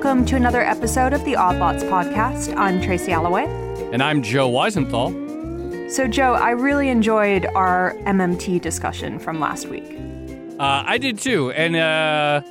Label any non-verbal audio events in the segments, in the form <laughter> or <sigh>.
welcome to another episode of the Odd Lots podcast. I'm Tracy Alloway. And I'm Joe Weisenthal. So, Joe, I really enjoyed our MMT discussion from last week. Uh, I did too. And, uh,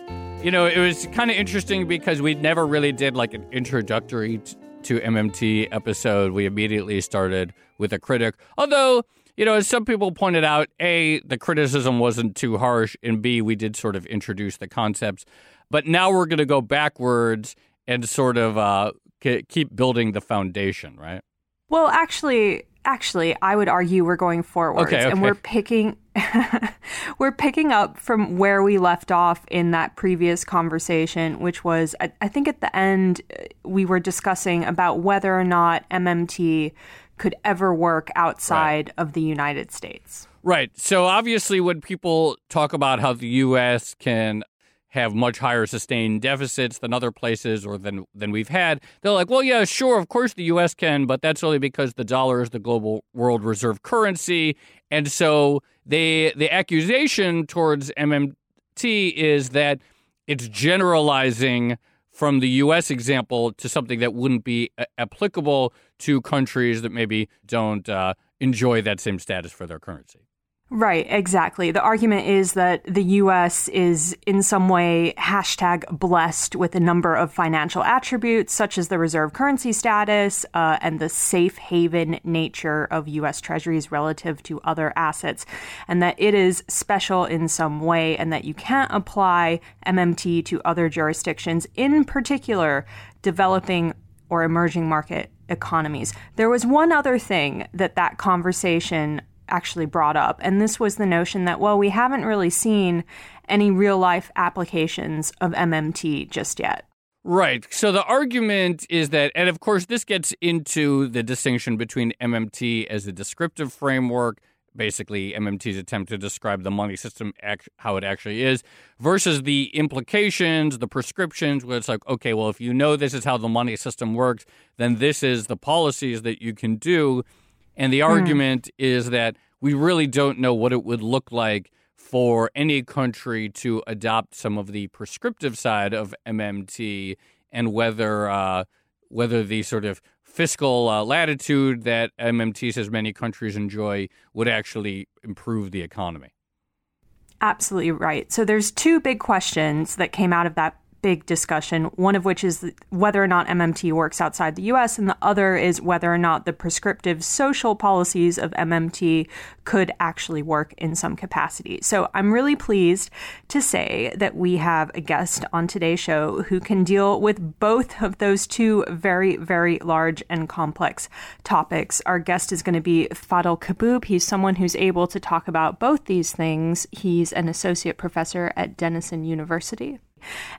you know, it was kind of interesting because we never really did like an introductory t- to MMT episode. We immediately started with a critic. Although, you know, as some people pointed out, A, the criticism wasn't too harsh, and B, we did sort of introduce the concepts. But now we're going to go backwards and sort of uh, keep building the foundation, right? Well, actually, actually, I would argue we're going forwards, okay, okay. and we're picking <laughs> we're picking up from where we left off in that previous conversation, which was I, I think at the end uh, we were discussing about whether or not MMT could ever work outside right. of the United States. Right. So obviously, when people talk about how the U.S. can have much higher sustained deficits than other places or than than we've had. They're like, well, yeah, sure, of course the U.S. can, but that's only because the dollar is the global world reserve currency, and so they the accusation towards MMT is that it's generalizing from the U.S. example to something that wouldn't be a- applicable to countries that maybe don't uh, enjoy that same status for their currency. Right, exactly. The argument is that the US is in some way hashtag blessed with a number of financial attributes, such as the reserve currency status uh, and the safe haven nature of US treasuries relative to other assets, and that it is special in some way, and that you can't apply MMT to other jurisdictions, in particular, developing or emerging market economies. There was one other thing that that conversation actually brought up. And this was the notion that, well, we haven't really seen any real life applications of MMT just yet. Right. So the argument is that, and of course, this gets into the distinction between MMT as a descriptive framework, basically MMT's attempt to describe the money system, how it actually is, versus the implications, the prescriptions, where it's like, okay, well, if you know this is how the money system works, then this is the policies that you can do. And the mm. argument is that we really don't know what it would look like for any country to adopt some of the prescriptive side of MMT and whether uh, whether the sort of fiscal uh, latitude that MMT says many countries enjoy would actually improve the economy. Absolutely right. So there's two big questions that came out of that big discussion, one of which is whether or not MMT works outside the US, and the other is whether or not the prescriptive social policies of MMT could actually work in some capacity. So I'm really pleased to say that we have a guest on today's show who can deal with both of those two very, very large and complex topics. Our guest is going to be Fadhel Kaboub. He's someone who's able to talk about both these things. He's an associate professor at Denison University.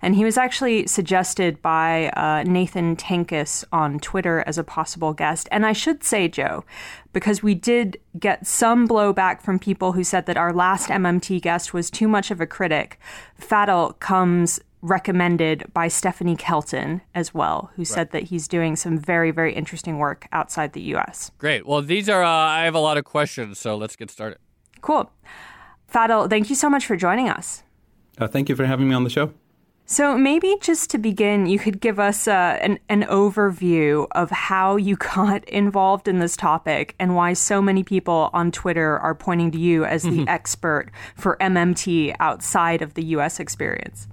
And he was actually suggested by uh, Nathan Tankus on Twitter as a possible guest. And I should say, Joe, because we did get some blowback from people who said that our last MMT guest was too much of a critic, Fadhel comes recommended by Stephanie Kelton as well, who right. said that he's doing some very, very interesting work outside the U.S. Great. Well, these are, uh, I have a lot of questions, so let's get started. Cool. Fadhel, thank you so much for joining us. Uh, thank you for having me on the show. So maybe just to begin, you could give us uh, an, an overview of how you <laughs> got involved in this topic and why so many people on Twitter are pointing to you as the mm-hmm. expert for MMT outside of the U.S. experience.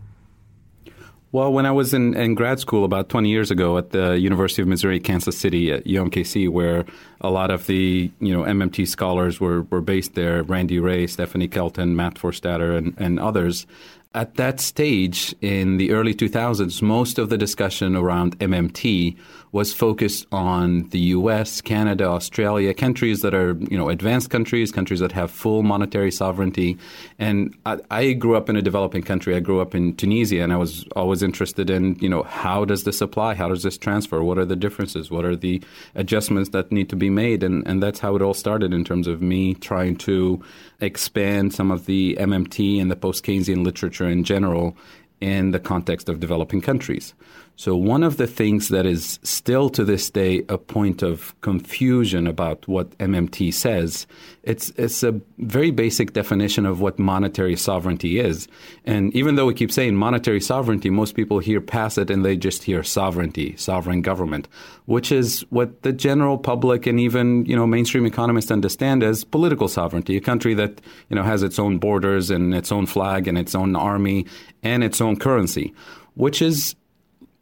Well, when I was in, in, grad school about 20 years ago at the University of Missouri, Kansas City at UMKC, where a lot of the you know MMT scholars were, were based there, Randy Wray, Stephanie Kelton, Matt Forstater, and, and others, at that stage in the early 2000s, most of the discussion around MMT was focused on the U.S., Canada, Australia, countries that are you know advanced countries, countries that have full monetary sovereignty. And I, I, grew up in a developing country. I grew up in Tunisia, and I was always interested in you know how does this apply? How does this transfer? What are the differences? What are the adjustments that need to be made? And and that's how it all started in terms of me trying to expand some of the MMT and the post Keynesian literature in general in the context of developing countries. So, one of the things that is still to this day a point of confusion about what MMT says, it's, it's a very basic definition of what monetary sovereignty is. And even though we keep saying monetary sovereignty, most people hear pass it and they just hear sovereignty, sovereign government, which is what the general public and even, you know, mainstream economists understand as political sovereignty, a country that, you know, has its own borders and its own flag and its own army and its own currency, which is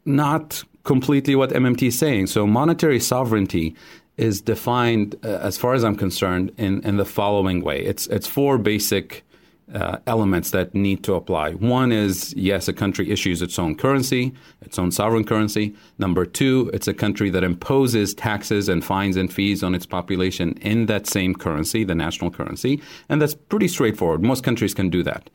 not completely what MMT is saying. So monetary sovereignty is defined, uh, as far as I'm concerned, in, in the following way. It's it's four basic uh, elements that need to apply. One is yes, a country issues its own currency, its own sovereign currency. Number two, it's a country that imposes taxes and fines and fees on its population in that same currency, the national currency, and that's pretty straightforward. Most countries can do that.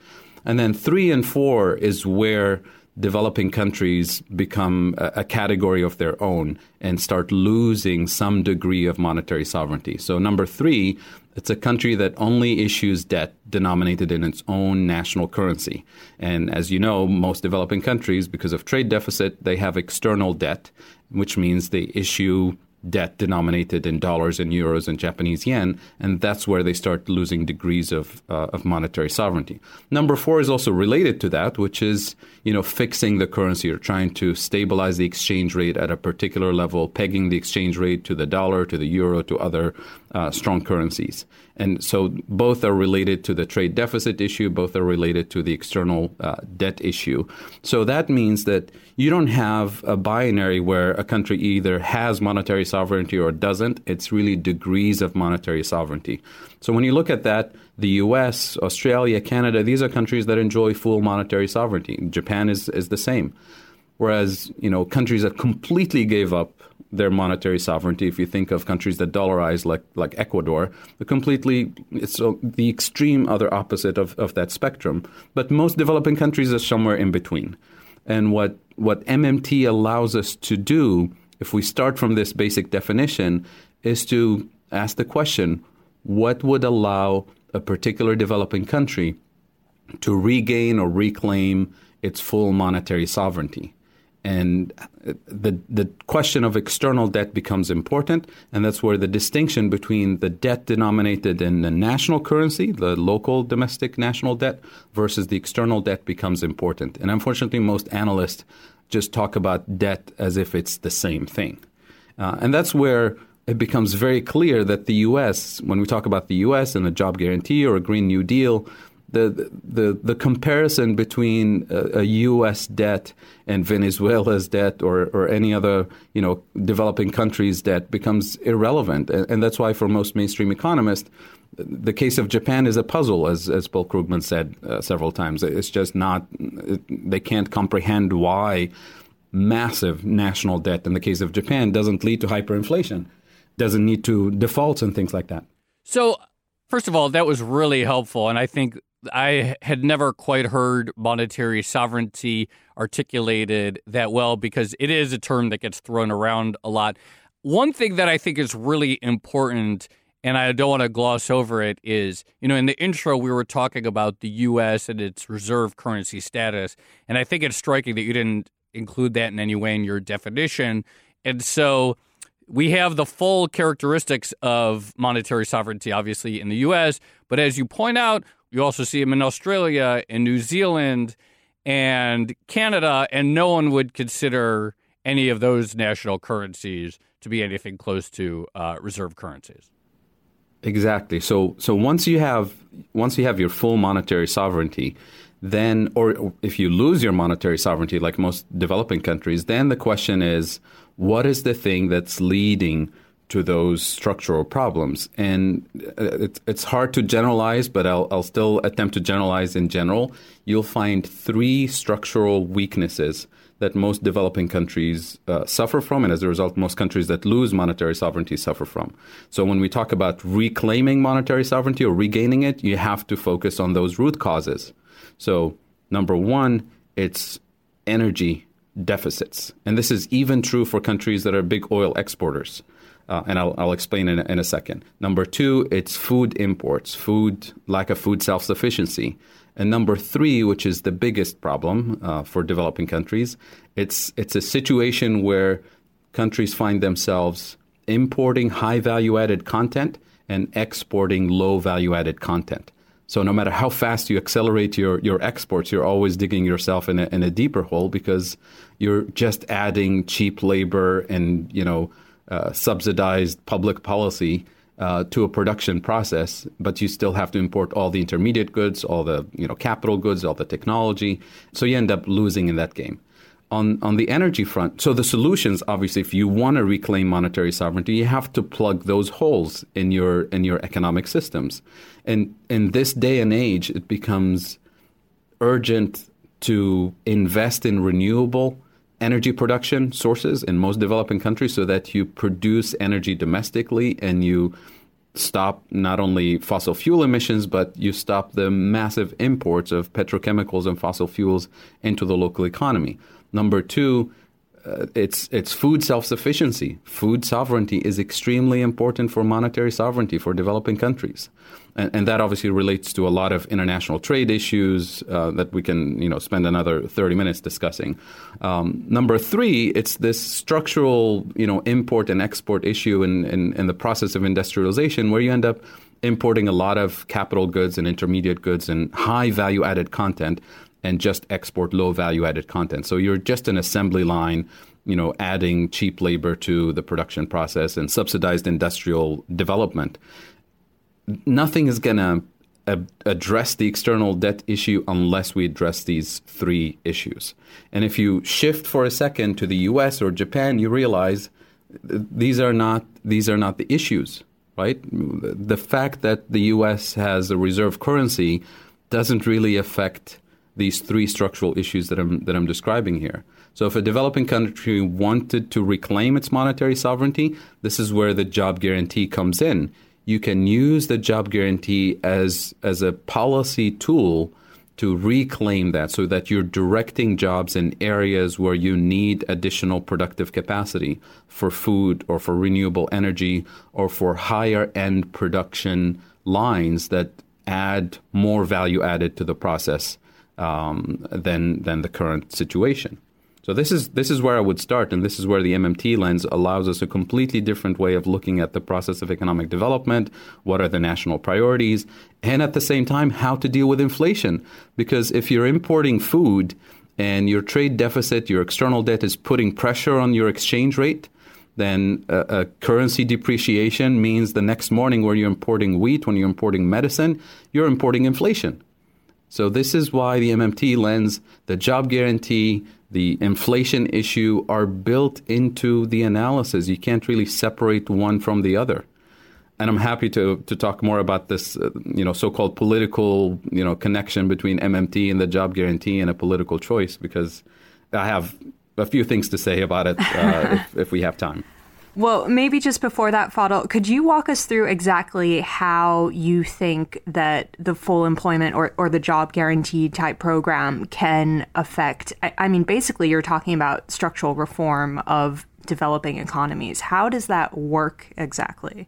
And then three and four is where developing countries become a, a, category of their own and start losing some degree of monetary sovereignty. So, number three, it's a country that only issues debt denominated in its own national currency. And as you know, most developing countries, because of trade deficit, they have external debt, which means they issue debt denominated in dollars and euros and Japanese yen, and that's where they start losing degrees of uh, of monetary sovereignty. Number four is also related to that, which is you know fixing the currency or trying to stabilize the exchange rate at a particular level, pegging the exchange rate to the dollar, to the euro, to other uh, strong currencies. And so both are related to the trade deficit issue, both are related to the external uh, debt issue. So that means that you don't have a binary where a country either has monetary sovereignty or doesn't. It's really degrees of monetary sovereignty. So when you look at that, the US, Australia, Canada, these are countries that enjoy full monetary sovereignty. Japan is, is the same. Whereas, you know, countries that completely gave up their monetary sovereignty. If you think of countries that dollarize, like like Ecuador, completely it's the extreme other opposite of, of that spectrum. But most developing countries are somewhere in between. And what what MMT allows us to do, if we start from this basic definition, is to ask the question: What would allow a particular developing country to regain or reclaim its full monetary sovereignty? And the the question of external debt becomes important, and that's where the distinction between the debt denominated in the national currency, the local domestic national debt, versus the external debt becomes important. And unfortunately, most analysts just talk about debt as if it's the same thing, uh, and that's where it becomes very clear that the U.S. when we talk about the U.S. and the job guarantee or a Green New Deal the the the comparison between a, a, U.S. debt and Venezuela's debt, or or any other you know developing country's debt, becomes irrelevant, and, and, that's why for most mainstream economists, the case of Japan is a puzzle, as as Paul Krugman said uh, several times. It's just not it, they can't comprehend why massive national debt in the case of Japan doesn't lead to hyperinflation, doesn't lead to defaults and things like that. So First of all, that was really helpful. And I think I had never quite heard monetary sovereignty articulated that well because it is a term that gets thrown around a lot. One thing that I think is really important, and I don't want to gloss over it, is you know, in the intro, we were talking about the U.S. and its reserve currency status. And I think it's striking that you didn't include that in any way in your definition. And so we have the full characteristics of monetary sovereignty, obviously, in the U.S. But as you point out, you also see them in Australia and New Zealand and Canada, and no one would consider any of those national currencies to be anything close to uh, reserve currencies. Exactly. So, so once you have once you have your full monetary sovereignty, then, or if you lose your monetary sovereignty, like most developing countries, then the question is, what is the thing that's leading to those structural problems. And uh, it's, it's hard to generalize, but I'll, I'll still attempt to generalize in general. You'll find three structural weaknesses that most developing countries uh, suffer from, and as a result, most countries that lose monetary sovereignty suffer from. So, when we talk about reclaiming monetary sovereignty or regaining it, you have to focus on those root causes. So, number one, it's energy deficits. And this is even true for countries that are big oil exporters. Uh, and I'll, I'll explain in, in a second. Number two, it's food imports, food lack of food self sufficiency. And number three, which is the biggest problem uh, for developing countries, it's it's a situation where countries find themselves importing high value added content and exporting low value added content. So no matter how fast you accelerate your, your exports, you're always digging yourself in a, in a deeper hole because you're just adding cheap labor and you know uh, subsidized public policy uh, to a production process, but you still have to import all the intermediate goods, all the you know capital goods, all the technology. So you end up losing in that game on, on the energy front, so the solutions, obviously, if you want to reclaim monetary sovereignty, you have to plug those holes in your in your economic systems. And in this day and age, it becomes urgent to invest in renewable energy production sources in most developing countries so that you produce energy domestically and you stop not only fossil fuel emissions, but you stop the massive imports of petrochemicals and fossil fuels into the local economy. Number two, uh, it's it's food self-sufficiency. Food sovereignty is extremely important for monetary sovereignty for developing countries, and, and that obviously relates to a lot of international trade issues uh, that we can you know spend another thirty minutes discussing. Um, number three, it's this structural you know import and export issue in, in, in the process of industrialization, where you end up importing a lot of capital goods and intermediate goods and high value added content and just export low value added content. So you're just an assembly line, you know, adding cheap labor to the production process and subsidized industrial development. Nothing is going to address the external debt issue unless we address these three issues. And if you shift for a second to the US or Japan, you realize these are not these are not the issues, right? The fact that the US has a reserve currency doesn't really affect these three structural issues that I'm that I'm describing here. So if a developing country wanted to reclaim its monetary sovereignty, this is where the job guarantee comes in. You can use the job guarantee as as a policy tool to reclaim that so that you're directing jobs in areas where you need additional productive capacity for food or for renewable energy or for higher end production lines that add more value added to the process um, than than the current situation. So this is this is where I would start, and this is where the MMT lens allows us a completely different way of looking at the process of economic development. What are the national priorities, and at the same time, how to deal with inflation? Because if you're importing food and your trade deficit, your external debt is putting pressure on your exchange rate, then a, a, currency depreciation means the next morning when you're importing wheat, when you're importing medicine, you're importing inflation. So this is why the MMT lens, the job guarantee, the inflation issue are built into the analysis. You can't really separate one from the other. And I'm happy to to talk more about this, uh, you know, so-called political, you know, connection between MMT and the job guarantee and a political choice because I have a few things to say about it uh, <laughs> if, if we have time. Well, maybe just before that, Fadhel, could you walk us through exactly how you think that the full employment or, or the job guarantee type program can affect? I, I mean, basically, you're talking about structural reform of developing economies. How does that work exactly?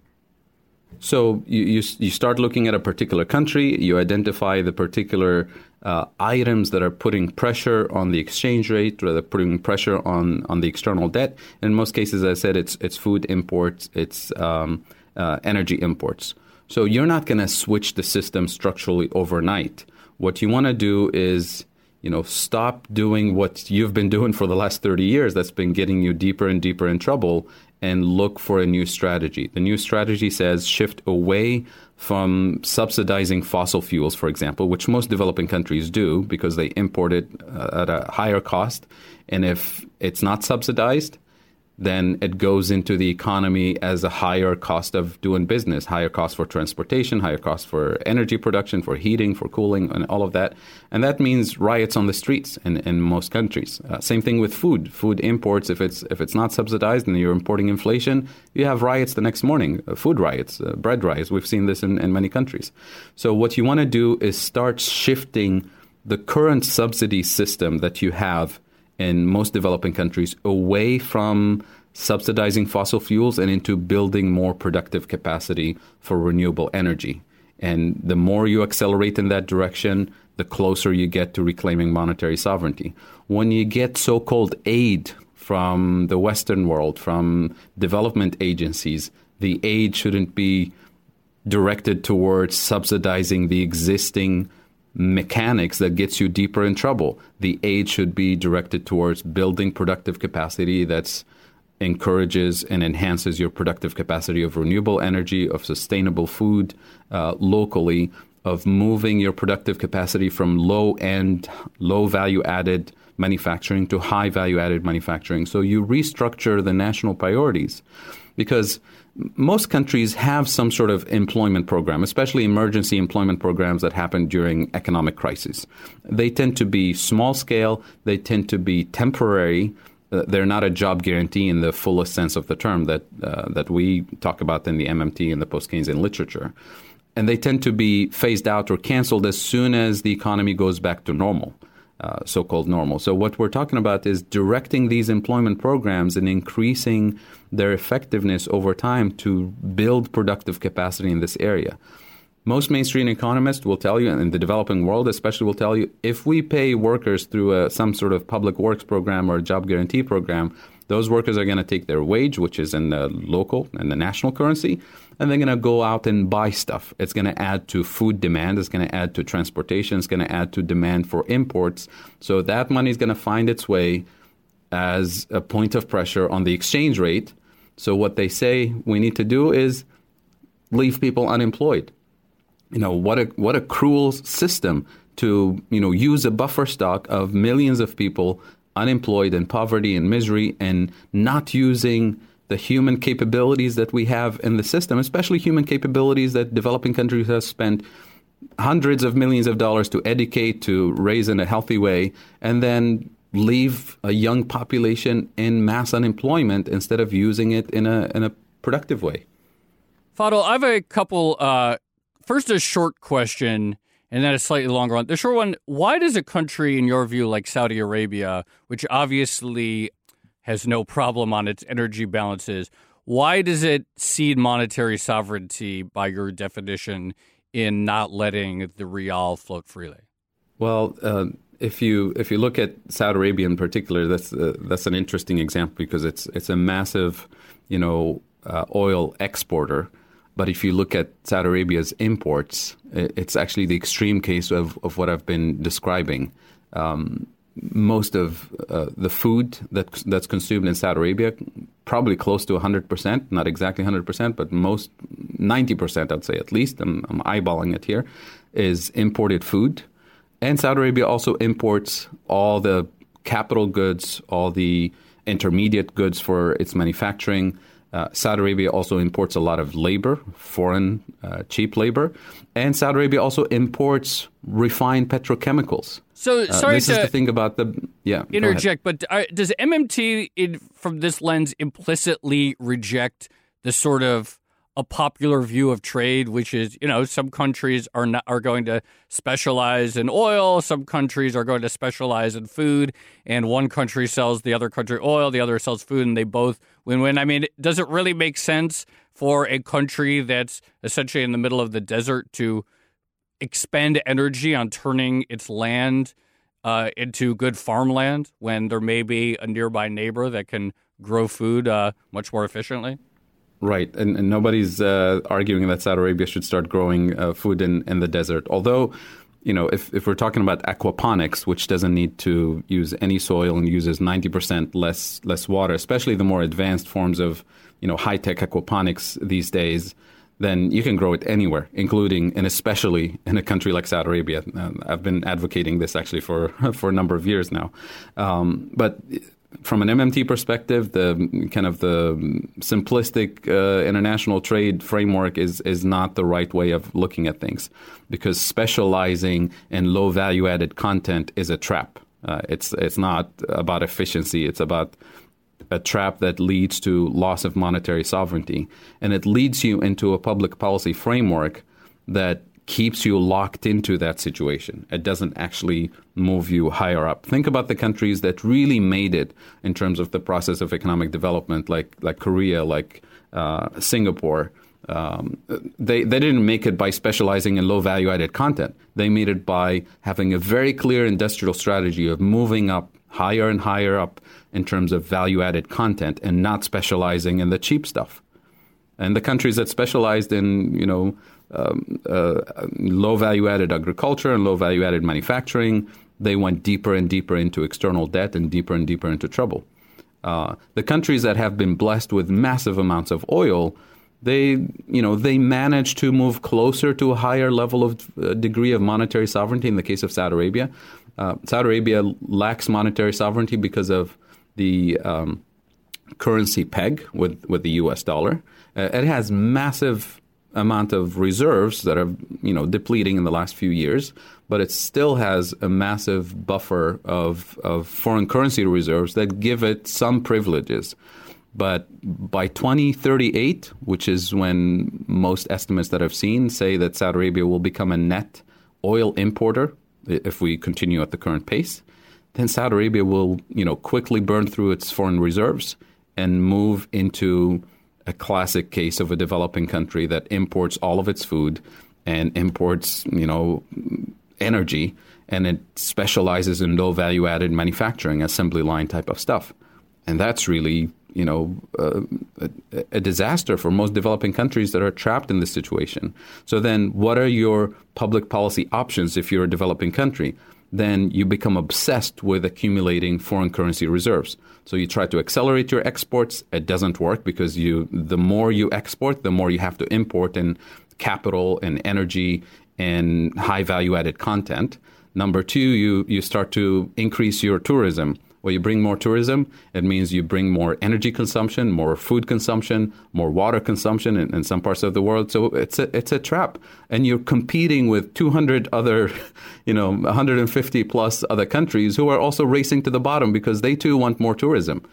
So you, you, you start looking at a particular country, you identify the particular uh, items that are putting pressure on the exchange rate, or they're putting pressure on, on the external debt. In most cases, as I said, it's it's food imports, it's um, uh, energy imports. So you're not going to switch the system structurally overnight. What you want to do is you know, stop doing what you've been doing for the last 30 years that's been getting you deeper and deeper in trouble and look for a new strategy. The new strategy says shift away from subsidizing fossil fuels, for example, which most developing countries do because they import it uh, at a higher cost. And if it's not subsidized, then it goes into the economy as a higher cost of doing business, higher cost for transportation, higher cost for energy production, for heating, for cooling, and all of that. And that means riots on the streets in, in most countries. Uh, same thing with food. Food imports, if it's if it's not subsidized and you're importing inflation, you have riots the next morning, uh, food riots, uh, bread riots. We've seen this in, in many countries. So what you want to do is start shifting the current subsidy system that you have in most developing countries away from subsidizing fossil fuels and into building more productive capacity for renewable energy. And the more you accelerate in that direction, the closer you get to reclaiming monetary sovereignty. When you get so called aid from the Western world, from development agencies, the aid shouldn't be directed towards subsidizing the existing mechanics that gets you deeper in trouble. The aid should be directed towards building productive capacity that's encourages and enhances your productive capacity of renewable energy, of sustainable food uh, locally, of moving your productive capacity from low end, low value added manufacturing to high value added manufacturing. So you restructure the national priorities because most countries have some sort of employment program, especially emergency employment programs that happen during economic crises. They tend to be small scale, they tend to be temporary. Uh, they're not a job guarantee in the fullest sense of the term that uh, that we talk about in the MMT and the post Keynesian literature, and they tend to be phased out or canceled as soon as the economy goes back to normal. Uh, so-called normal. So what we're talking about is directing these employment programs and increasing their effectiveness over time to build productive capacity in this area. Most mainstream economists will tell you, and in the developing world especially, will tell you if we pay workers through a, some sort of public works program or a job guarantee program, those workers are going to take their wage, which is in the local and the national currency, and they're going to go out and buy stuff. It's going to add to food demand. It's going to add to transportation. It's going to add to demand for imports. So that money is going to find its way as a point of pressure on the exchange rate. So what they say we need to do is leave people unemployed. You know what a what a cruel system to you know use a buffer stock of millions of people unemployed in poverty and misery and not using the human capabilities that we have in the system, especially human capabilities that developing countries have spent hundreds of millions of dollars to educate, to raise in a healthy way, and then leave a young population in mass unemployment instead of using it in a in a productive way. Fadhel, I have a couple. Uh, first, a short question, and then a slightly longer one. The short one: Why does a country, in your view, like Saudi Arabia, which obviously has no problem on its energy balances. Why does it cede monetary sovereignty, by your definition, in not letting the rial float freely? Well, uh, if you if you look at Saudi Arabia in particular, that's uh, that's an interesting example because it's it's a massive, you know, uh, oil exporter. But if you look at Saudi Arabia's imports, it's actually the extreme case of, of what I've been describing. Um, most of uh, the food that that's consumed in Saudi Arabia, probably close to 100%, not exactly 100%, but most 90%, I'd say at least, I'm, I'm eyeballing it here, is imported food. And Saudi Arabia also imports all the capital goods, all the intermediate goods for its manufacturing. Uh, Saudi Arabia also imports a lot of labor, foreign uh, cheap labor, and Saudi Arabia also imports refined petrochemicals. So uh, sorry this to is the thing about the yeah interject, but uh, does MMT in, from this lens implicitly reject the sort of a popular view of trade, which is you know some countries are not are going to specialize in oil, some countries are going to specialize in food, and one country sells the other country oil, the other sells food, and they both win-win. I mean, does it really make sense for a country that's essentially in the middle of the desert to expend energy on turning its land uh, into good farmland when there may be a nearby neighbor that can grow food uh, much more efficiently? Right, and, and nobody's uh, arguing that Saudi Arabia should start growing uh, food in, in the desert. Although, you know, if, if we're talking about aquaponics, which doesn't need to use any soil and uses 90% less less water, especially the more advanced forms of, you know, high tech aquaponics these days, then you can grow it anywhere, including and especially in a country like Saudi Arabia. Uh, I've been advocating this actually for <laughs> for a number of years now. Um, but from an MMT perspective, the kind of the simplistic uh, international trade framework is is not the right way of looking at things, because specializing in low value added content is a trap. Uh, it's it's not about efficiency. It's about a trap that leads to loss of monetary sovereignty. And it leads you into a public policy framework that keeps you locked into that situation. It doesn't actually move you higher up. Think about the countries that really made it in terms of the process of economic development, like, like Korea, like uh, Singapore. Um, they, they didn't make it by specializing in low value added content. They made it by having a very clear industrial strategy of moving up higher and higher up in terms of value added content and not specializing in the cheap stuff. And the countries that specialized in, you know, um, uh, low value added agriculture and low value added manufacturing, they went deeper and deeper into external debt and deeper and deeper into trouble. Uh, the countries that have been blessed with massive amounts of oil, they you know they managed to move closer to a higher level of uh, degree of monetary sovereignty. In the case of Saudi Arabia, uh, Saudi Arabia lacks monetary sovereignty because of the um, currency peg with with the U.S. dollar. Uh, it has massive amount of reserves that are you know depleting in the last few years, but it still has a massive buffer of, of foreign currency reserves that give it some privileges. But by 2038, which is when most estimates that I've seen say that Saudi Arabia will become a net oil importer if we continue at the current pace, then Saudi Arabia will you know quickly burn through its foreign reserves and move into a classic case of a developing country that imports all of its food and imports, you know, energy, and it specializes in low value added manufacturing, assembly line type of stuff. And that's really, you know, uh, a, a, disaster for most developing countries that are trapped in this situation. So then, what are your public policy options if you're a developing country? then you become obsessed with accumulating foreign currency reserves. So you try to accelerate your exports. It doesn't work because you the more you export, the more you have to import in capital and energy and high value added content. Number two, you, you start to increase your tourism. Well, you bring more tourism, it means you bring more energy consumption, more food consumption, more water consumption in, in, some parts of the world. So it's a, it's a trap. And you're competing with 200 other, <laughs> you know, 150 plus other countries who are also racing to the bottom because they too want more tourism.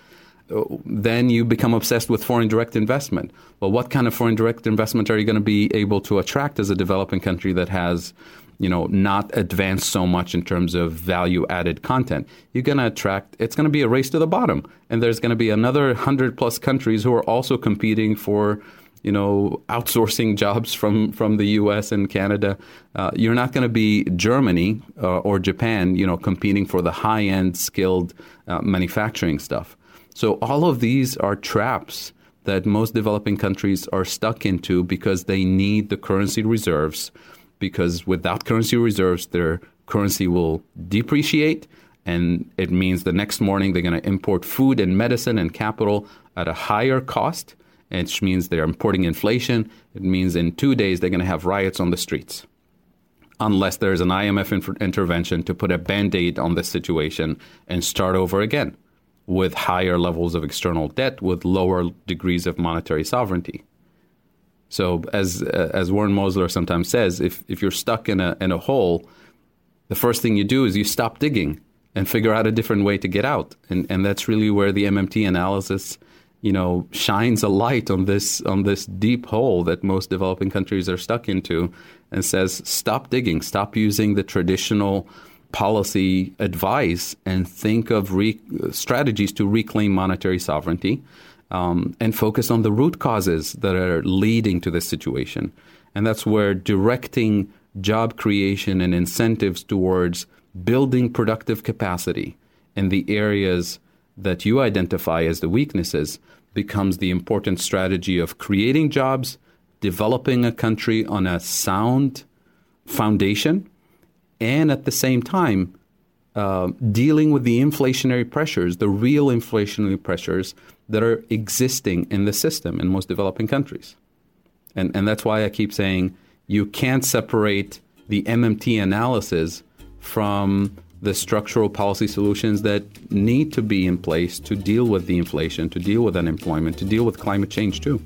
Uh, then you become obsessed with foreign direct investment. Well, what kind of foreign direct investment are you going to be able to attract as a developing country that has you know, not advance so much in terms of value added content, you're going to attract, it's going to be a race to the bottom. And there's going to be another 100 plus countries who are also competing for, you know, outsourcing jobs from, from the US and Canada. Uh, you're not going to be Germany uh, or Japan, you know, competing for the high end skilled uh, manufacturing stuff. So all of these are traps that most developing countries are stuck into because they need the currency reserves because without currency reserves, their currency will depreciate. And it means the next morning they're going to import food and medicine and capital at a higher cost, which means they're importing inflation. It means in two days they're going to have riots on the streets. Unless there's an IMF intervention to put a band aid on this situation and start over again with higher levels of external debt, with lower degrees of monetary sovereignty. So as as Warren Mosler sometimes says, if if you're stuck in a in a hole, the first thing you do is you stop digging and figure out a different way to get out. And and that's really where the MMT analysis, you know, shines a light on this on this deep hole that most developing countries are stuck into and says stop digging, stop using the traditional policy advice and think of re- strategies to reclaim monetary sovereignty um, and focus on the root causes that are leading to this situation. And that's where directing job creation and incentives towards building productive capacity in the areas that you identify as the weaknesses becomes the important strategy of creating jobs, developing a country on a sound foundation, and at the same time, uh, dealing with the inflationary pressures, the real inflationary pressures that are existing in the system in most developing countries. And, and that's why I keep saying you can't separate the MMT analysis from the structural policy solutions that need to be in place to deal with the inflation, to deal with unemployment, to deal with climate change too.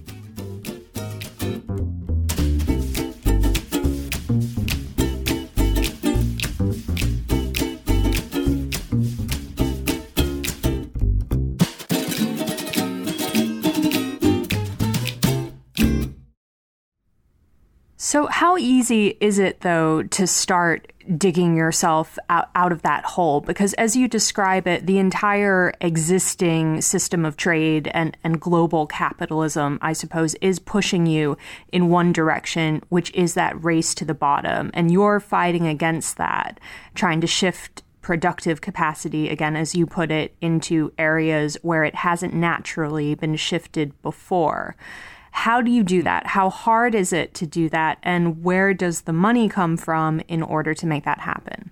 How easy is it, though, to start digging yourself out, out of that hole? Because, as you describe it, the entire existing system of trade and, and global capitalism, I suppose, is pushing you in one direction, which is that race to the bottom. And you're fighting against that, trying to shift productive capacity, again, as you put it, into areas where it hasn't naturally been shifted before. How do you do that? How hard is it to do that? And where does the money come from in order to make that happen?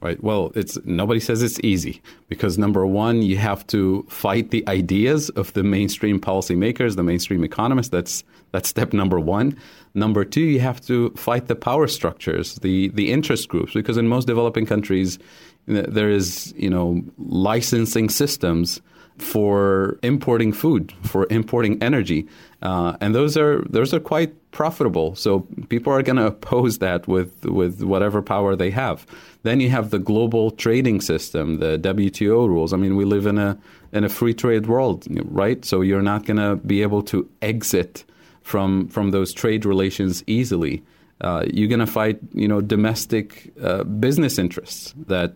Right. Well, it's nobody says it's easy because number one, you have to fight the ideas of the mainstream policymakers, the mainstream economists. That's that's step number one. Number two, you have to fight the power structures, the the interest groups, because in most developing countries, there is you know licensing systems for importing food, for importing energy, uh, and those are those are quite profitable. So people are going to oppose that with with whatever power they have. Then you have the global trading system, the WTO rules. I mean, we live in a in a free trade world, right? So you're not going to be able to exit from from those trade relations easily uh, you're going to fight, you know, domestic uh, business interests that,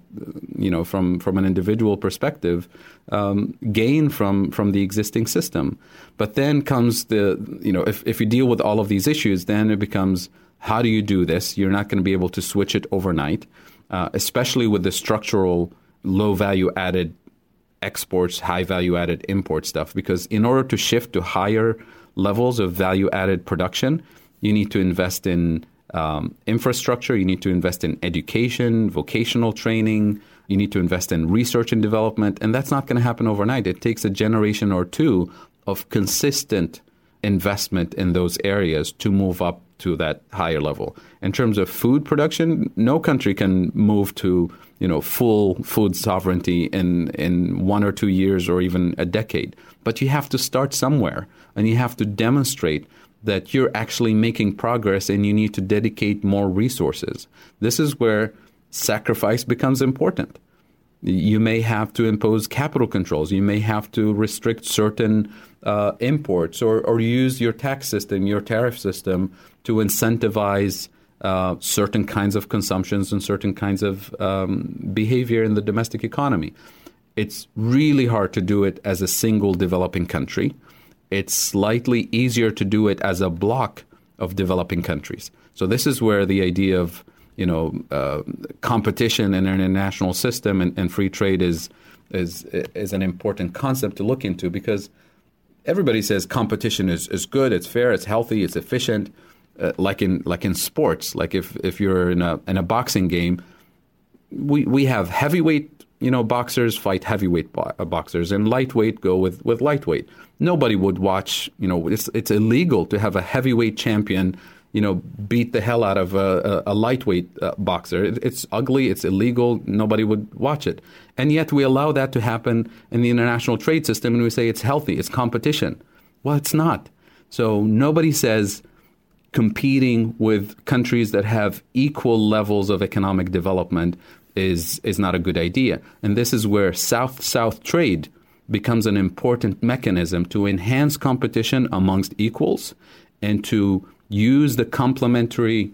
you know, from from an individual perspective, um, gain from from the existing system. But then comes the, you know, if if you deal with all of these issues, then it becomes how do you do this? You're not going to be able to switch it overnight, uh, especially with the structural low value added exports, high value added import stuff. Because in order to shift to higher levels of value added production you need to invest in um, infrastructure. You need to invest in education, vocational training. You need to invest in research and development. And that's not going to happen overnight. It takes a generation or two of consistent investment in those areas to move up to that higher level. In terms of food production, no country can move to you know full food sovereignty in in one or two years or even a decade. But you have to start somewhere, and you have to demonstrate that you're actually making progress and you need to dedicate more resources. This is where sacrifice becomes important. You may have to impose capital controls. You may have to restrict certain uh, imports or, or use your tax system, your tariff system to incentivize uh, certain kinds of consumptions and certain kinds of um, behavior in the domestic economy. It's really hard to do it as a single developing country it's slightly easier to do it as a block of developing countries. So this is where the idea of you know uh, competition in an international system and, and, free trade is is is an important concept to look into because everybody says competition is, is good, it's fair, it's healthy, it's efficient. Uh, like in like in sports, like if, if you're in a in a boxing game, we we have heavyweight you know, boxers fight heavyweight bo- uh, boxers, and lightweight go with, with lightweight. Nobody would watch. You know, it's it's illegal to have a heavyweight champion. You know, beat the hell out of a, a, a lightweight uh, boxer. It, it's ugly. It's illegal. Nobody would watch it. And yet we allow that to happen in the international trade system, and we say it's healthy. It's competition. Well, it's not. So nobody says competing with countries that have equal levels of economic development is is not a good idea. And this is where South-South trade becomes an important mechanism to enhance competition amongst equals and to use the complementary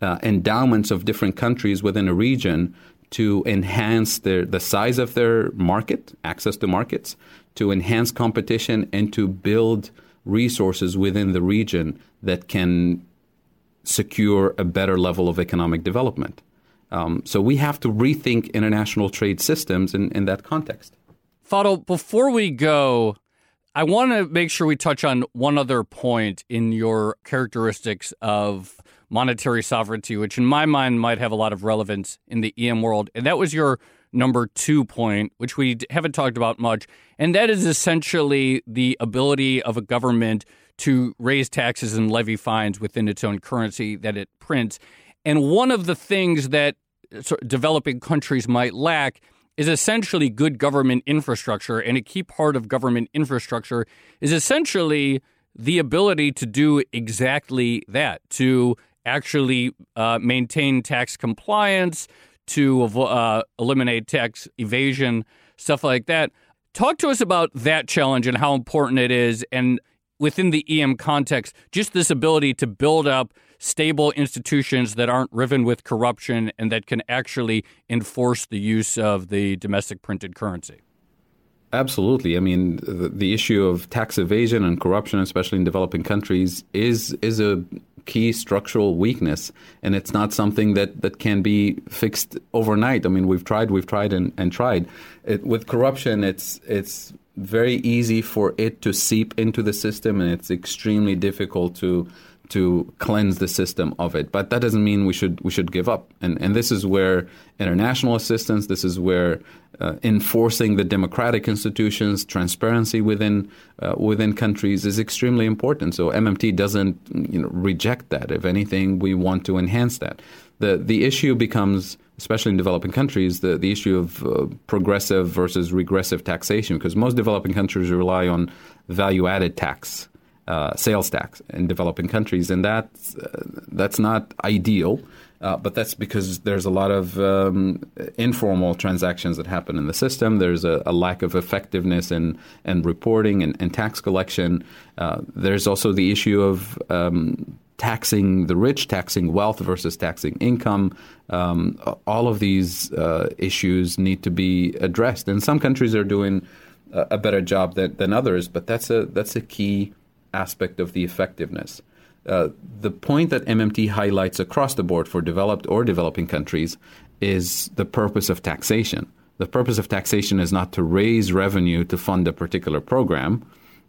uh, endowments of different countries within a region to enhance their, the size of their market, access to markets, to enhance competition, and to build resources within the region that can secure a better level of economic development. Um, so we have to rethink international trade systems in, in that context. Fadhel, before we go, I want to make sure we touch on one other point in your characteristics of monetary sovereignty, which in my mind might have a lot of relevance in the EM world. And that was your number two point, which we haven't talked about much. And that is essentially the ability of a government to raise taxes and levy fines within its own currency that it prints. And one of the things that developing countries might lack is essentially good government infrastructure. And a key part of government infrastructure is essentially the ability to do exactly that, to actually uh, maintain tax compliance, to uh, eliminate tax evasion, stuff like that. Talk to us about that challenge and how important it is. And within the EM context, just this ability to build up stable institutions that aren't riven with corruption and that can actually enforce the use of the domestic printed currency. Absolutely. I mean, the, the, issue of tax evasion and corruption, especially in developing countries, is is a key structural weakness, and it's not something that, that can be fixed overnight. I mean, we've tried, we've tried, and, and tried. It, with corruption, it's it's very easy for it to seep into the system, and it's extremely difficult to to cleanse the system of it. But that doesn't mean we should we should give up. And and this is where international assistance, this is where uh, enforcing the democratic institutions, transparency within uh, within countries is extremely important. So MMT doesn't you know, reject that. If anything, we want to enhance that. The the issue becomes especially in developing countries, the, the issue of uh, progressive versus regressive taxation, because most developing countries rely on value added tax uh, sales tax in developing countries, and that's uh, that's not ideal. Uh, but that's because there's a lot of um, informal transactions that happen in the system. There's a, a lack of effectiveness in, in reporting and, and tax collection. Uh, there's also the issue of um, taxing the rich, taxing wealth versus taxing income. Um, all of these uh, issues need to be addressed. And some countries are doing a better job than, than others, but that's a that's a key aspect of the effectiveness. Uh, the point that MMT highlights across the board for developed or developing countries is the purpose of taxation. The purpose of taxation is not to raise revenue to fund a particular program.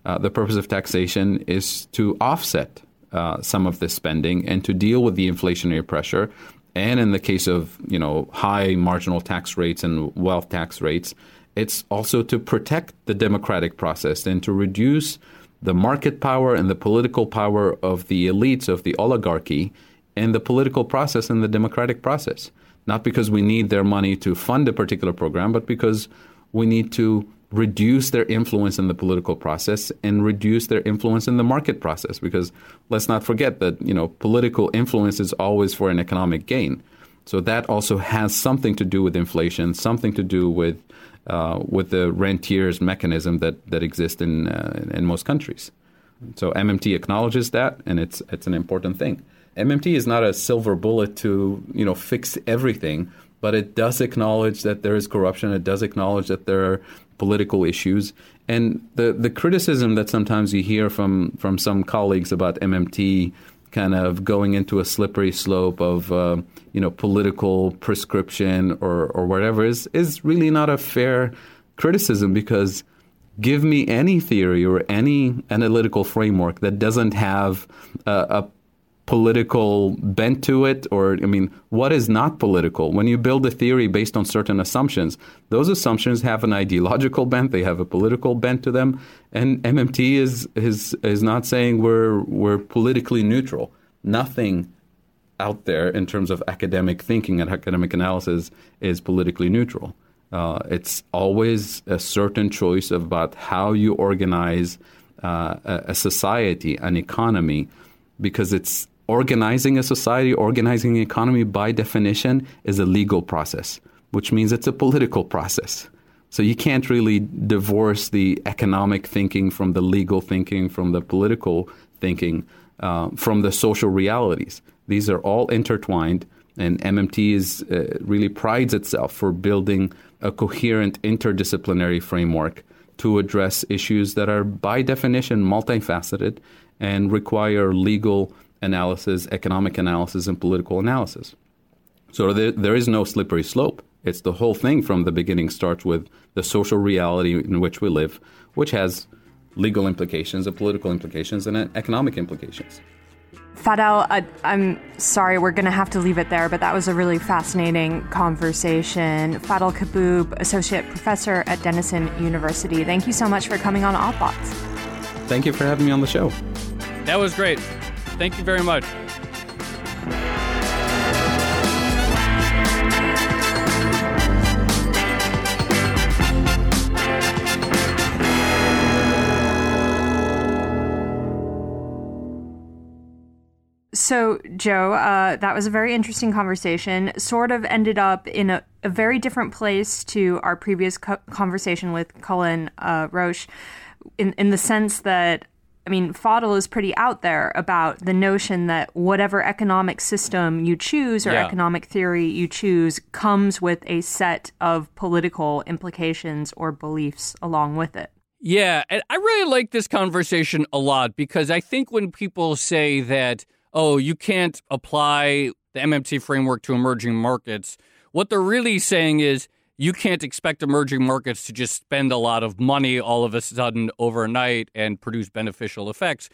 Uh, the purpose of taxation is to offset uh, some of this spending and to deal with the inflationary pressure. And in the case of you know high marginal tax rates and wealth tax rates, it's also to protect the democratic process and to reduce the market power and the political power of the elites of the oligarchy and the political process and the democratic process. Not because we need their money to fund a particular program, but because we need to reduce their influence in the political process and reduce their influence in the market process. Because let's not forget that you know political influence is always for an economic gain. So that also has something to do with inflation, something to do with uh, with the rentiers mechanism that that exists in uh, in most countries. So MMT acknowledges that, and it's it's an important thing. MMT is not a silver bullet to you know fix everything, but it does acknowledge that there is corruption. It does acknowledge that there are political issues, and the the criticism that sometimes you hear from from some colleagues about MMT kind of going into a slippery slope of uh, you know political prescription or or whatever is is really not a fair criticism because give me any theory or any analytical framework that doesn't have a, a political bent to it or i mean what is not political? When you build a theory based on certain assumptions those assumptions have an ideological bent they have a political bent to them and mmt is is is not saying we're we're politically neutral. Nothing out there in terms of academic thinking and academic analysis is politically neutral. Uh, it's always a certain choice about how you organize uh, a, a society an economy because it's organizing a society, organizing an economy, by definition, is a legal process, which means it's a political process. So you can't really divorce the economic thinking from the legal thinking, from the political thinking, uh, from the social realities. These are all intertwined, and MMT is uh, really prides itself for building a coherent interdisciplinary framework to address issues that are by definition multifaceted and require legal analysis, economic analysis, and political analysis. So there, there is no slippery slope. It's the whole thing from the beginning starts with the social reality in which we live, which has legal implications, and political implications, and economic implications. Fadhel, I, am sorry, we're going to have to leave it there, but that was a really fascinating conversation. Fadhel Kaboub, Associate Professor at Denison University, thank you so much for coming on Odd Lots. Thank you for having me on the show. That was great. Thank you very much. So, Joe, uh, that was a very interesting conversation. Sort of ended up in a, a very different place to our previous co- conversation with Cullen uh, Roche, in in the sense that I mean, Fadhel is pretty out there about the notion that whatever economic system you choose or Yeah. economic theory you choose comes with a set of political implications or beliefs along with it. Yeah, and I really like this conversation a lot because I think when people say that, oh, you can't apply the MMT framework to emerging markets, what they're really saying is you can't expect emerging markets to just spend a lot of money all of a sudden overnight and produce beneficial effects.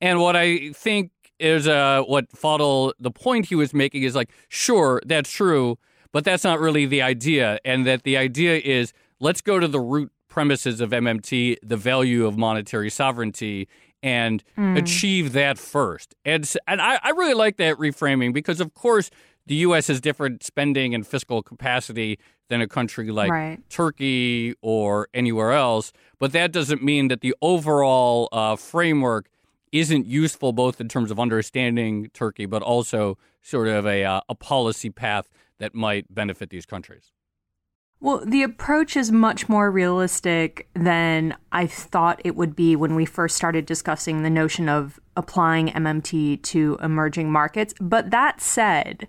And what I think is uh, what Fadhel, the point he was making is like, sure, that's true, but that's not really the idea. And that the idea is let's go to the root premises of MMT, the value of monetary sovereignty, and achieve that first. And, and I, I really like that reframing because, of course, the U.S. has different spending and fiscal capacity than a country like Right. Turkey or anywhere else. But that doesn't mean that the overall uh, framework isn't useful both in terms of understanding Turkey, but also sort of a, uh, a policy path that might benefit these countries. Well, the approach is much more realistic than I thought it would be when we first started discussing the notion of applying MMT to emerging markets. But that said,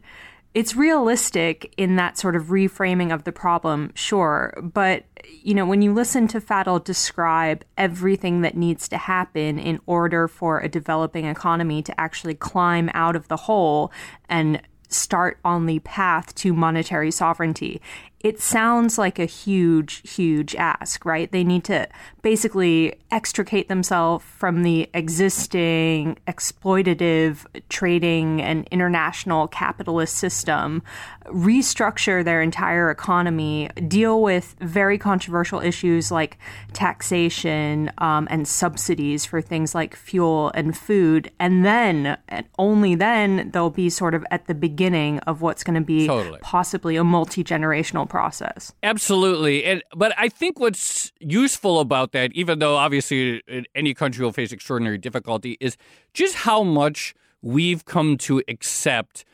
it's realistic in that sort of reframing of the problem, sure. But, you know, when you listen to Fadhel describe everything that needs to happen in order for a developing economy to actually climb out of the hole and start on the path to monetary sovereignty. It sounds like a huge, huge ask, right? They need to basically extricate themselves from the existing exploitative trading and international capitalist system, restructure their entire economy, deal with very controversial issues like taxation um, and subsidies for things like fuel and food. And then, and only then, they'll be sort of at the beginning of what's going to be Totally. possibly a multi generational process. Absolutely, and but I think what's useful about that, even though obviously any country will face extraordinary difficulty, is just how much we've come to accept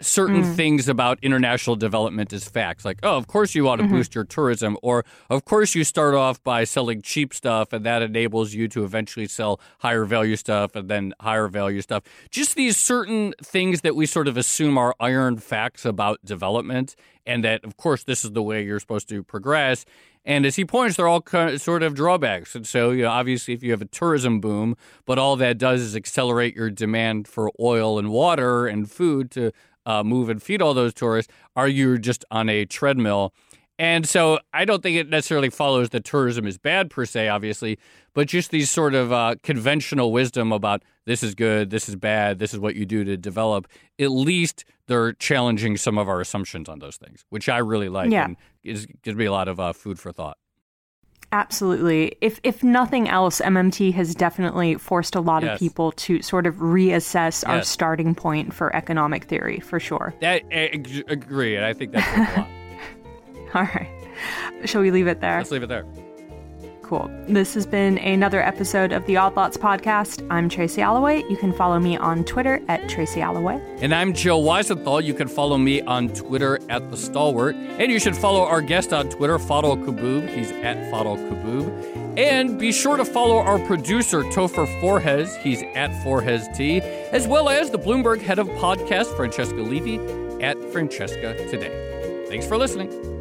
certain mm. things about international development as facts. Like, oh, of course you ought to mm-hmm. boost your tourism, or of course you start off by selling cheap stuff, and that enables you to eventually sell higher value stuff, and then higher value stuff. Just these certain things that we sort of assume are iron facts about development, and that of course this is the way you're supposed to progress. And as he points, they're all kind of, sort of drawbacks. And so, you know, obviously, if you have a tourism boom, but all that does is accelerate your demand for oil and water and food to uh, move and feed all those tourists, are you just on a treadmill? And so I don't think it necessarily follows that tourism is bad per se, obviously, but just these sort of uh, conventional wisdom about this is good, this is bad, this is what you do to develop. At least they're challenging some of our assumptions on those things, which I really like Yeah. and is, gives me a lot of uh, food for thought. Absolutely. If if nothing else, MMT has definitely forced a lot Yes. of people to sort of reassess our starting point for economic theory, for sure. That I agree, and I think that's a lot. <laughs> All right. Shall we leave it there? Let's leave it there. Cool. This has been another episode of the Odd Lots podcast. I'm Tracy Alloway. You can follow me on Twitter at Tracy Alloway. And I'm Joe Weisenthal. You can follow me on Twitter at The Stalwart. And you should follow our guest on Twitter, Fadhel Kaboub. He's at Fadhel Kaboub. And be sure to follow our producer, Topher Forhecz. He's at Forhecz T. As well as the Bloomberg head of podcast, Francesca Levy, at Francesca Today. Thanks for listening.